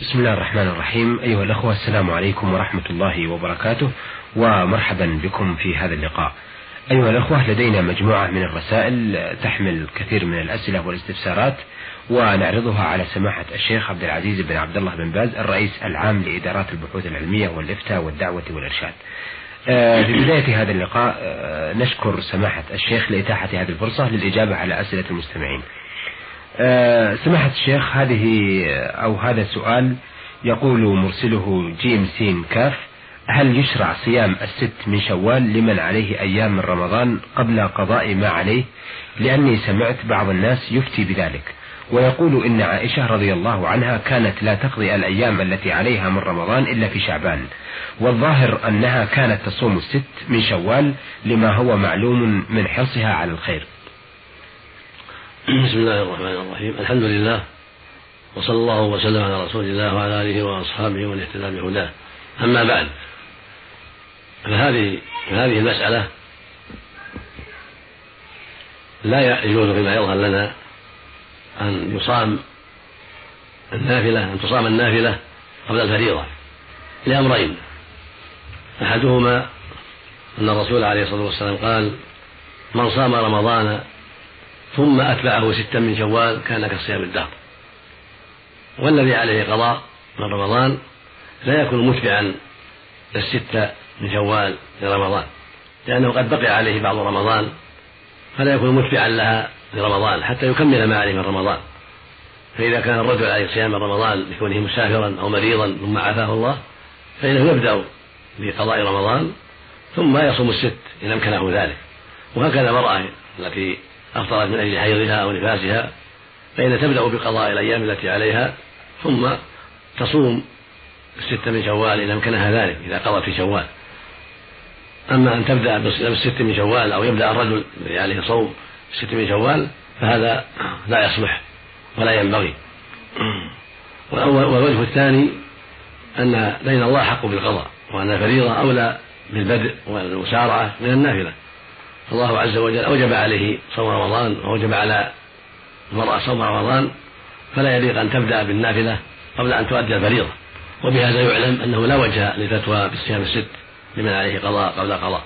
بسم الله الرحمن الرحيم. أيها الأخوة السلام عليكم ورحمة الله وبركاته ومرحبا بكم في هذا اللقاء. أيها الأخوة لدينا مجموعة من الرسائل تحمل كثير من الأسئلة والاستفسارات ونعرضها على سماحة الشيخ عبد العزيز بن عبد الله بن باز الرئيس العام لإدارات البحوث العلمية والإفتاء والدعوة والإرشاد. آه، في بداية هذا اللقاء آه، نشكر سماحة الشيخ لإتاحة هذه الفرصة للإجابة على أسئلة المستمعين. آه، سماحة الشيخ هذه أو هذا السؤال يقول مرسله جيم سين كاف هل يشرع صيام الست من شوال لمن عليه أيام من رمضان قبل قضاء ما عليه؟ لأني سمعت بعض الناس يفتي بذلك. ويقول إن عائشة رضي الله عنها كانت لا تقضي الأيام التي عليها من رمضان إلا في شعبان. والظاهر أنها كانت تصوم الست من شوال لما هو معلوم من حرصها على الخير. بسم الله الرحمن الرحيم. الحمد لله وصلى الله وسلم على رسول الله وعلى آله وأصحابه ومن اهتدى بهداه. أما بعد فهذه هذه المسألة لا يجوز فيما يظهر لنا أن يصام النافلة أن تصام النافلة قبل الفريضة لأمرين. أحدهما أن الرسول عليه الصلاة والسلام قال من صام رمضان ثم أتبعه ستا من شوال كان كصيام الدهر. والذي عليه قضاء من رمضان لا يكون متبعا الستة من شوال لرمضان لأنه قد بقي عليه بعض رمضان فلا يكون متبعا لها لرمضان حتى يكمل ما عليه من رمضان. فإذا كان الرجل عليه صيام رمضان لكونه مسافرا أو مريضا ثم عافاه الله فإنه يبدأ بقضاء رمضان ثم يصوم الست إن أمكنه ذلك. وهكذا المرأة التي أفطرت من أجل حيضها أو نفاسها فإن تبدأ بقضاء الأيام التي عليها ثم تصوم الست من شوال إذا أمكنها ذلك إذا قضت في شوال. أما أن تبدأ بالست من شوال أو يبدأ الرجل الذي عليه صوم الست من شوال فهذا لا يصلح ولا ينبغي. والوجه الثاني أن دين الله حق بالقضاء وأن الفريضة أولى بالبدء والمسارعة من النافلة. الله عز وجل أوجب عليه صوم رمضان وأوجب على المرأة صوم رمضان فلا يليق أن تبدأ بالنافلة قبل أن تؤدي الفريضة. وبهذا يعلم أنه لا وجه للفتوى بالصيام الست لمن عليه قضاء قبل قضاء.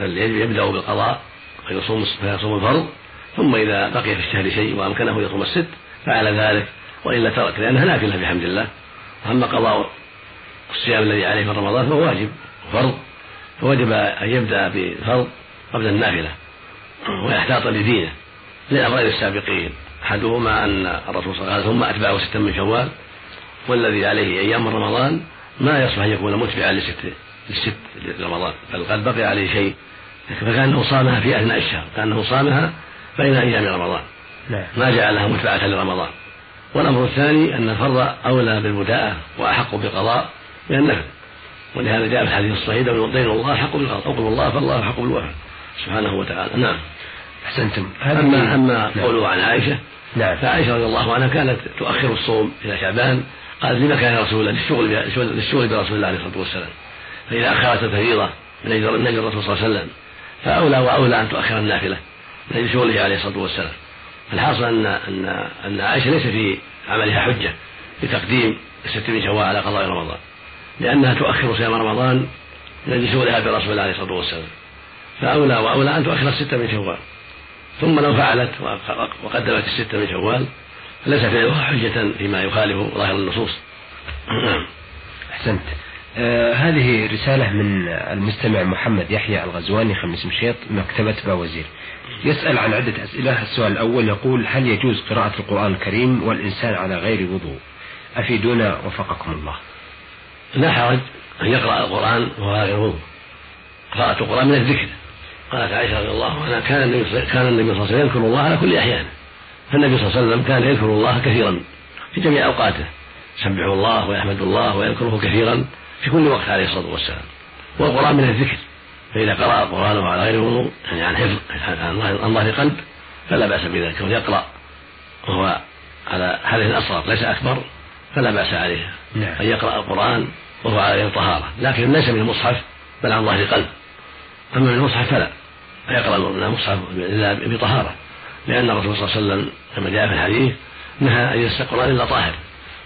بل يبدأ بالقضاء فيصوم فيصوم الفرض ثم إذا بقي في الشهر شيء وأمكنه يصوم الست فعل ذلك وإلا ترك لأنها نافلة بحمد الله. أما قضاء الصيام الذي عليه من رمضان فهو واجب فرض. فوجب أن يبدأ بالفرض قبل النافلة ويحتاط لدينه لأمرين السابقين. أحدهما أن الرسول صلى الله عليه وسلم ثم أتبعه ستا من شوال والذي عليه أيام رمضان ما يصلح أن يكون متبعا لست للست رمضان بل قد بقي عليه شيء فكأنه صامها في أثناء الشهر كأنه صامها بين أيام رمضان. نعم. ما جعلها متبعة لرمضان. والأمر الثاني أن الفرض أولى بالبداءة وأحق بقضاء من النفل. ولهذا جاء في الحديث الصحيح دين الله حق بالقضاء الله فالله حق بالوفاء سبحانه وتعالى. نعم. أحسنتم. أما أما نعم. قوله عن عائشة نعم. فعائشة رضي الله عنها كانت تؤخر الصوم إلى شعبان قالت لما كان رسول الله للشغل للشغل برسول الله عليه الصلاة والسلام؟ فإذا أخرت الفريضة من أجل الرسول صلى الله عليه وسلم فأولى وأولى أن تؤخر النافلة من أجل شغله عليه الصلاة والسلام. الحاصل أن أن أن عائشة ليس في عملها حجة بتقديم الست من شوال على قضاء رمضان لأنها تؤخر صيام رمضان من أجل شغلها برسول الله عليه الصلاة والسلام. فأولى وأولى أن تؤخر الستة من شوال. ثم لو فعلت وقدمت الستة من شوال فليس فعلها حجة فيما يخالف ظاهر النصوص. نعم. أحسنت. آه هذه رسالة من المستمع محمد يحيى الغزواني خميس مشيط مكتبة باوزير. يسأل عن عدة أسئلة. السؤال الأول يقول هل يجوز قراءة القرآن الكريم والإنسان على غير وضوء؟ أفيدونا وفقكم الله. لا حرج أن يقرأ القرآن وهو غير وضوء. قراءة القرآن من الذكر. قالت عائشة رضي الله عنها كان النبي كان النبي صلى الله عليه وسلم يذكر الله على كل أحيان. فالنبي صلى الله عليه وسلم كان يذكر الله كثيرا في جميع أوقاته. يسبح الله ويحمد الله ويذكره كثيرا في كل وقت عليه الصلاة والسلام. والقرآن من الذكر. فإذا قرأ القرآن على غير وضوء يعني عن حفظ عن ظهر قلب فلا بأس بذلك. ويقرأ وهو على حدث أصغر ليس أكبر فلا بأس عليه. نعم. أن يقرأ القرآن وهو على غير طهارة. لكن ليس من المصحف بل عن ظهر قلب أما من المصحف فلا. فيقرأ من المصحف إلا بطهارة. لأن الرسول صلى الله عليه وسلم كما جاء في الحديث نهى أن يمس القرآن إلا طاهر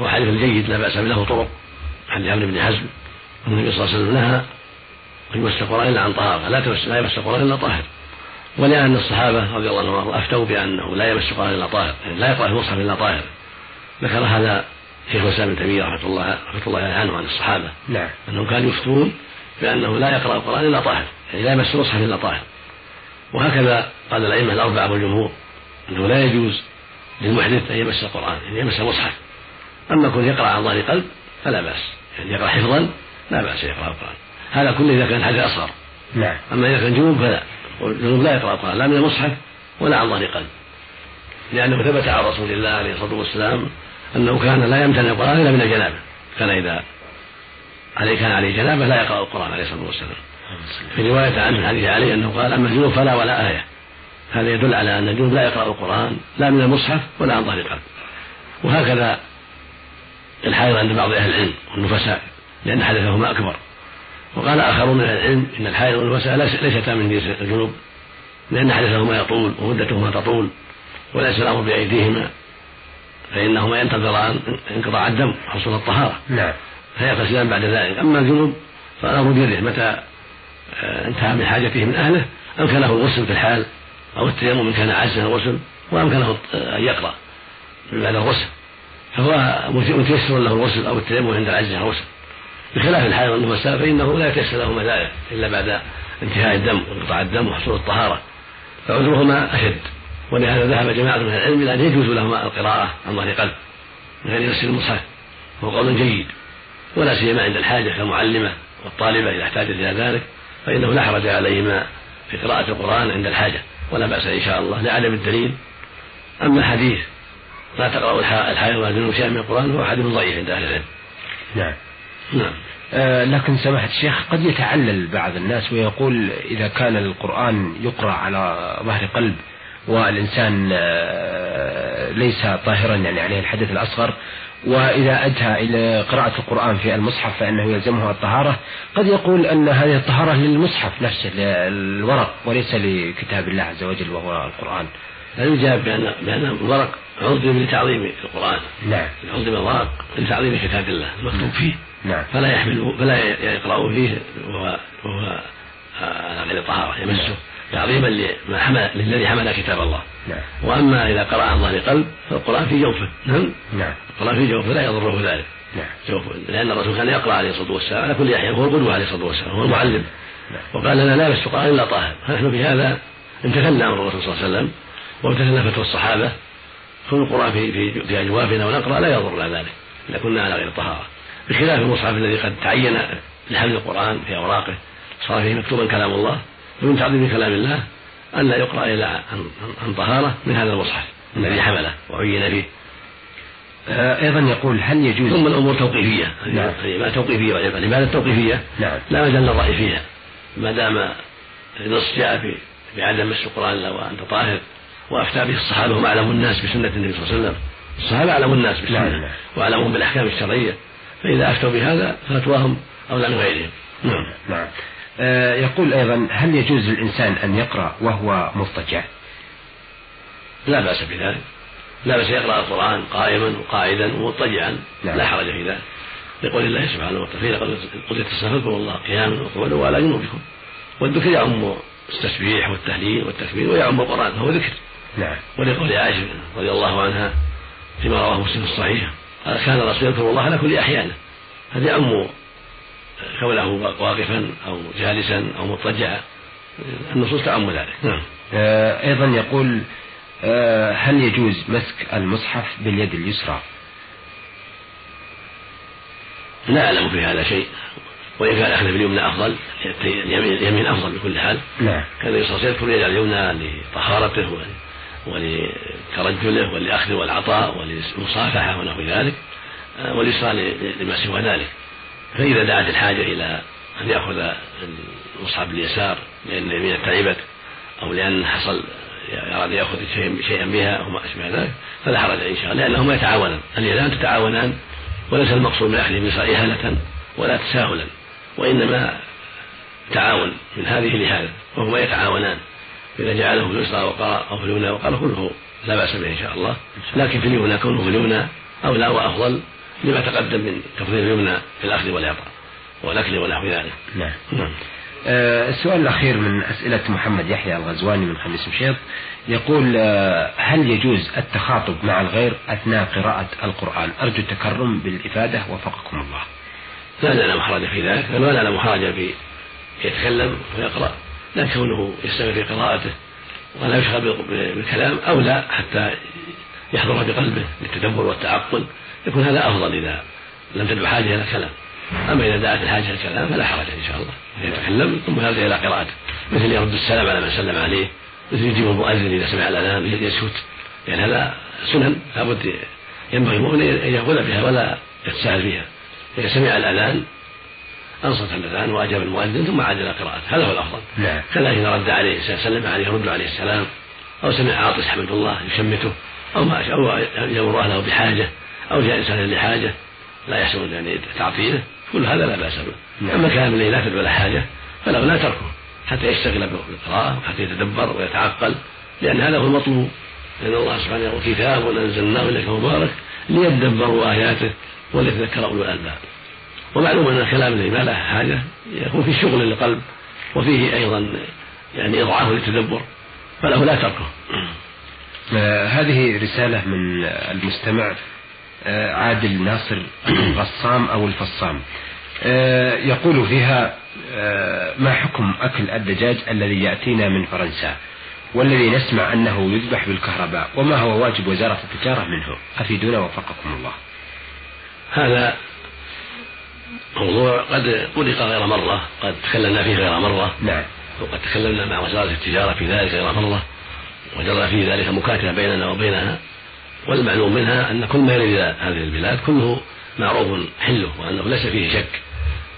هو حديث جيد لا بأس له طرق. حديث عمرو بن حزم النبي صلى الله عليه وسلم نهى أن يمس القرآن إلا عن طهارة لا تمس لا يمس القرآن إلا طاهر. ولأن الصحابة رضي الله عنهم أفتوا بأنه لا يمس القرآن إلا طاهر يعني لا يقرأ المصحف إلا طاهر. ذكر هذا شيخ الإسلام ابن تيمية رحمة الله رحمة الله عنه عن الصحابة. نعم. أنهم كانوا يفتون بأنه لا يقرأ القرآن إلا طاهر يعني لا يمس المصحف إلا طاهر. وهكذا قال الأئمة الأربعة والجمهور أنه لا يجوز للمحدث أن يمس القرآن أن يمس المصحف. أما كون يقرأ عن ظهر قلب فلا بأس يعني يقرأ حفظا لا بأس يقرأ القرآن. هذا كله إذا كان حدث أصغر. نعم. أما إذا كان جنوب فلا الجنوب لا يقرأ القرآن لا من المصحف ولا عن ظهر قلب. لأنه ثبت عن رسول الله عليه الصلاة والسلام أنه كان لا يمتنع القرآن إلا من الجنابة. كان إذا عليه كان عليه جنابة لا يقرأ القرآن عليه الصلاة والسلام. في رواية عنه حديث علي أنه قال أما الجنوب فلا ولا آية. هذا يدل على أن الجنوب لا يقرأ القرآن لا من المصحف ولا عن قلب وهكذا الحائض عند بعض أهل العلم والنفساء لأن حدثهما أكبر. وقال آخرون من أهل العلم إن الحائض والنفساء ليستا من جنس الجنوب لأن حدثهما يطول ومدتهما تطول وليس الأمر بأيديهما فإنهما ينتظران انقطاع الدم حصول الطهارة. نعم. فيغتسلان بعد ذلك. أما الجنوب فالأمر بيده متى انتهى من حاجته من أهله أمكنه الغسل في الحال أو التيمم إن كان عاجزا الغسل وأمكنه أن يقرأ بعد الغسل. فهو متيسر له الغسل أو التيمم عند العجز الغسل. بخلاف الحائض والنفساء فإنه لا يتيسر لهما ذلك إلا بعد انتهاء الدم وانقطاع الدم وحصول الطهارة. فعذرهما أشد. ولهذا ذهب جماعة من العلم إلى أن يجوز لهما القراءة عن ظهر قلب من غير يسر المصحف وهو قول جيد. ولا سيما عند الحاجة كالمعلمة والطالبة إذا احتاجت إلى ذلك. فإنه لا حرج عليهما في قراءة القرآن عند الحاجة ولا بأس إن شاء الله. لعدم الدليل أما حديث لا تقرأ الحائض والجنوب شيئا من القرآن فهو حديث ضعيف عند أهل العلم. نعم. نعم. آه لكن سماحة الشيخ قد يتعلل بعض الناس ويقول إذا كان القرآن يقرأ على ظهر قلب والإنسان آه ليس طاهرا يعني عليه الحدث الأصغر وإذا أدى إلى قراءة القرآن في المصحف فإنه يلزمه الطهارة قد يقول أن هذه الطهارة للمصحف نفسه للورق وليس لكتاب الله عز وجل وهو القرآن. لا يجاب بأن بأن الورق عظم لتعظيم القرآن؟ نعم. عظم الورق لتعظيم كتاب الله المكتوب فيه. نعم. فلا يحمل فلا يقرأ فيه وهو وهو على غير طهارة يمسه. تعظيما لما حمل للذي حمل كتاب الله. نعم. وأما إذا قرأ عن ظهر قلب فالقرآن في جوفه. نعم؟ نعم. القرآن في جوفه لا يضره ذلك. نعم. جوفه. لأن الرسول كان يقرأ عليه الصلاة والسلام على كل أحيان هو القدوة عليه الصلاة والسلام هو المعلم. نعم. وقال لنا لا يمس القرآن إلا طاهر فنحن في هذا امتثلنا أمر الرسول صلى الله عليه وسلم وامتثلنا فتوى الصحابة. كون القرآن في في في أجوافنا ونقرأ لا يضرنا ذلك. إذا كنا على غير طهارة. بخلاف المصحف الذي قد تعين لحمل القرآن في أوراقه صار فيه مكتوبا كلام الله. ومن تعظيم كلام الله أن لا يقرأ إلا عن طهارة من هذا المصحف الذي حمله وعين فيه. آه، أيضا يقول هل يجوز ثم الأمور توقيفية. نعم. ما توقيفية العبادة توقيفية؟ نعم. لا مجال للرأي فيها. ما دام النص جاء بعدم مس القرآن إلا وأنت طاهر وأفتى به الصحابة هم أعلم الناس بسنة النبي صلى الله عليه وسلم. الصحابة أعلم الناس نعم، نعم. وأعلمهم بالأحكام الشرعية. فإذا أفتوا بهذا ففتواهم أولى من غيرهم. نعم. نعم. يقول أيضا هل يجوز للإنسان أن يقرأ وهو مضطجع؟ لا بأس بذلك. لا بأس يقرأ القرآن قائما وقاعدا ومضطجعا. نعم. لا حرج في ذلك. لقول الله سبحانه وتعالى قضيت الصلاة فاذكروا الله قياما وقعودا وعلى جنوبكم والذكر يعم التسبيح والتهليل والتكبير ويعم القرآن فهو ذكر. نعم. ولقول عائشة رضي الله عنها فيما رواه مسلم الصحيح قال كان الرسول يذكر الله على كل أحيانه. هذا يعم كونه واقفا أو جالسا أو مضطجعا. النصوص تعم ذلك. نعم. آه، أيضا يقول آه، هل يجوز مسك المصحف باليد اليسرى؟ لا أعلم في هذا شيء. وإن كان أخذ باليمنى أفضل اليمين أفضل بكل حال. نعم. كان وسلم يذكر اليمنى لطهارته ولترجله ولأخذ والعطاء وللمصافحة ونحو ذلك آه، واليسرى لما سوى ذلك. فإذا دعت الحاجة إلى أن يأخذ المصحف باليسار لأن اليمين تعبت أو لأن حصل أراد يأخذ شيئا بها أو ما أشبه ذلك فلا حرج إن شاء الله لأنهما يتعاونان. اليدان تتعاونان وليس المقصود من أخذ اليسار إهانة ولا تساهلا وإنما تعاون من هذه لهذا وهما يتعاونان. إذا جعله في اليسرى وقرأ أو في اليمنى وقرأ كله لا بأس به إن شاء الله. لكن في اليمنى كونه في اليمنى أولى وأفضل لما تقدم من تفضيل اليمنى في الأخذ والإعطاء والأكل ونحو ذلك. نعم. نعم. آه السؤال الأخير من أسئلة محمد يحيى الغزواني من خميس مشيط. يقول آه هل يجوز التخاطب مع الغير أثناء قراءة القرآن؟ أرجو التكرم بالإفادة وفقكم الله. لا نعلم حرج في ذلك ولا نعلم حرج في يتكلم ويقرأ. لا كونه يستمر في قراءته ولا يشغل بالكلام أو لا حتى يحضر بقلبه للتدبر والتعقل يكون هذا أفضل إذا لم تدعو حاجة إلى الكلام. أما إذا دعت الحاجة الكلام فلا حرج إن شاء الله يتكلم ثم يرجع إلى قراءته. مثل يرد السلام على من سلم عليه مثل يجيب المؤذن إذا سمع الأذان يسكت. يعني هذا سنن لابد ينبغي المؤمن أن يقول بها ولا يتساهل فيها إذا سمع الأذان أنصت الأذان وأجاب المؤذن ثم عاد إلى قراءته. هذا هو الأفضل. نعم. كذلك إذا رد عليه سلم عليه يرد عليه السلام أو سمع عاطس حمد الله يشمته أو ما أو يمر أهله بحاجة أو جاء إنسان لحاجة لا يحسن يعني تعطيله كل هذا لا بأس به. نعم. أما كلام الذي لا تدعو له حاجة لا تركه حتى يشتغل بالقراءة وحتى يتدبر ويتعقل لأن هذا هو المطلوب. لأن الله سبحانه يقول كتاب أنزلناه إليك مبارك ليدبروا آياته وليتذكر أولو الألباب. ومعلوم أن الكلام الذي ما له حاجة يكون فيه شغل للقلب وفيه أيضا يعني إضعاف للتدبر فله لا تركه. هذه رسالة من المستمع آه عادل ناصر الغصام أو الفصام. آه يقول فيها آه، ما حكم أكل الدجاج الذي يأتينا من فرنسا؟ والذي نسمع أنه يذبح بالكهرباء وما هو واجب وزارة التجارة منه؟ أفيدونا وفقكم الله. هذا موضوع قد طرق غير مرة قد تكلمنا فيه غير مرة نعم. وقد تكلمنا مع وزارة التجارة في ذلك غير مرة. وجرى فيه ذلك مكاتبة بيننا وبينها والمعلوم منها أن كل ما يرد إلى هذه البلاد كله معروف حله وأنه ليس فيه شك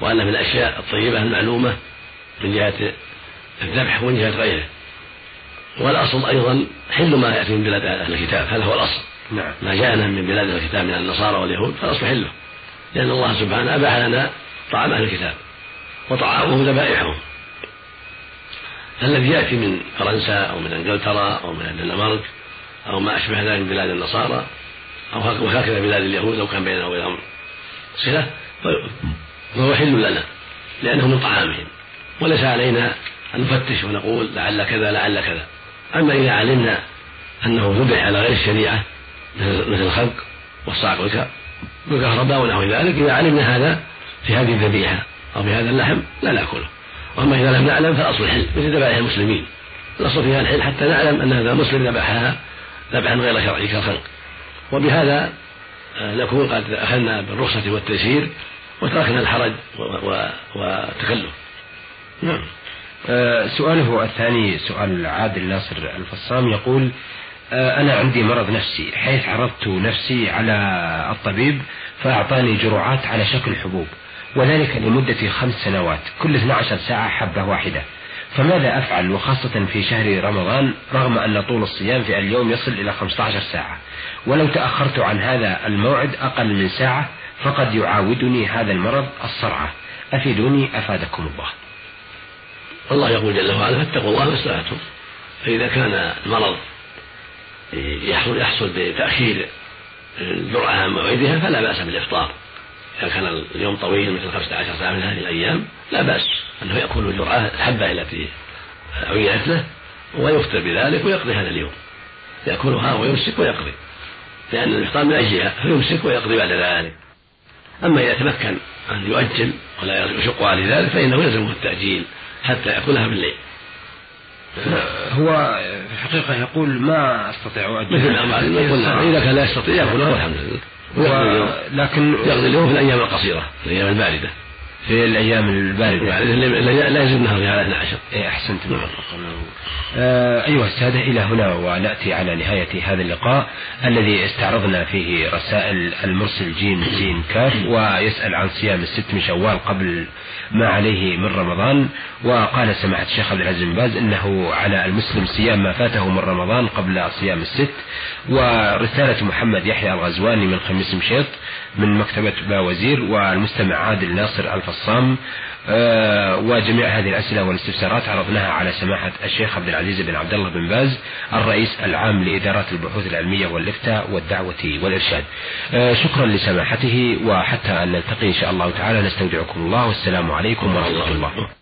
وأن من الأشياء الطيبة المعلومة من جهة الذبح ومن جهة غيره. والأصل أيضا حل ما يأتي من بلاد أهل الكتاب هذا هو الأصل. نعم. ما جاءنا من بلاد الكتاب من النصارى واليهود فالأصل حله لأن الله سبحانه أباح لنا طعام أهل الكتاب وطعامهم ذبائحهم الذي يأتي من فرنسا أو من إنجلترا أو من الدنمارك أو ما أشبه ذلك من بلاد النصارى أو وهكذا بلاد اليهود لو كان بيننا وبينهم صلة؟ فهو حل لنا لأنه من طعامهم. وليس علينا أن نفتش ونقول لعل كذا لعل كذا. أما إذا علمنا أنه ذبح على غير الشريعة مثل الخلق والصعق والكهرباء ونحو ذلك إذا علمنا هذا في هذه الذبيحة أو في هذا اللحم لا نأكله. وأما إذا لم نعلم فالأصل الحل مثل ذبائح المسلمين. الأصل فيها الحل حتى نعلم أن هذا مسلم ذبحها ذبحا غير شرعي كالخلق وبهذا آه، نكون قد أخذنا بالرخصة والتيسير وتركنا الحرج والتكلف. نعم. آه سؤاله الثاني سؤال عادل ناصر الفصام يقول آه أنا عندي مرض نفسي. حيث عرضت نفسي على الطبيب فأعطاني جرعات على شكل حبوب. وذلك لمدة خمس سنوات كل 12 ساعة حبة واحدة. فماذا أفعل؟ وخاصة في شهر رمضان رغم أن طول الصيام في اليوم يصل إلى 15 ساعة. ولو تأخرت عن هذا الموعد أقل من ساعة فقد يعاودني هذا المرض الصرعة. أفيدوني أفادكم الله. الله يقول جل وعلا فاتقوا الله ما استطعتم فإذا كان المرض يحصل يحصل بتأخير الجرعة عن موعدها فلا بأس بالإفطار. إذا كان اليوم طويل مثل 15 ساعة من هذه الأيام؟ لا بأس. أنه يأكل الجرعة الحبة التي عينت له ويفطر بذلك ويقضي هذا اليوم. يأكلها ويمسك ويقضي. لأن الإفطار من أجلها فيمسك ويقضي بعد ذلك. أما إذا تمكن أن يؤجل ولا يشق عليه ذلك فإنه يلزمه التأجيل حتى يأكلها بالليل. هو في الحقيقة يقول ما أستطيع أجل مثل ما إذا كان لا يستطيع يأكلها. والحمد لله. لكن يقضي اليوم في الأيام القصيرة الأيام الباردة. في الأيام الباردة. لا يزيد النهار على 12 إيه أحسنت آه أيها السادة إلى هنا ونأتي على نهاية هذا اللقاء الذي استعرضنا فيه رسائل المرسل جيم سين كاف ويسأل عن صيام الست من شوال قبل ما عليه من رمضان. وقال سماحة الشيخ عبد العزيز بن باز إنه على المسلم صيام ما فاته من رمضان قبل صيام الست. ورسالة محمد يحيى الغزواني من خميس مشيط من مكتبة باوزير والمستمع عادل ناصر الصام آه، وجميع هذه الأسئلة والاستفسارات عرضناها على سماحة الشيخ عبد العزيز بن عبد الله بن باز الرئيس العام لإدارات البحوث العلمية والإفتاء والدعوة والإرشاد. آه، شكرا لسماحته وحتى أن نلتقي إن شاء الله تعالى نستودعكم الله والسلام عليكم ورحمة الله.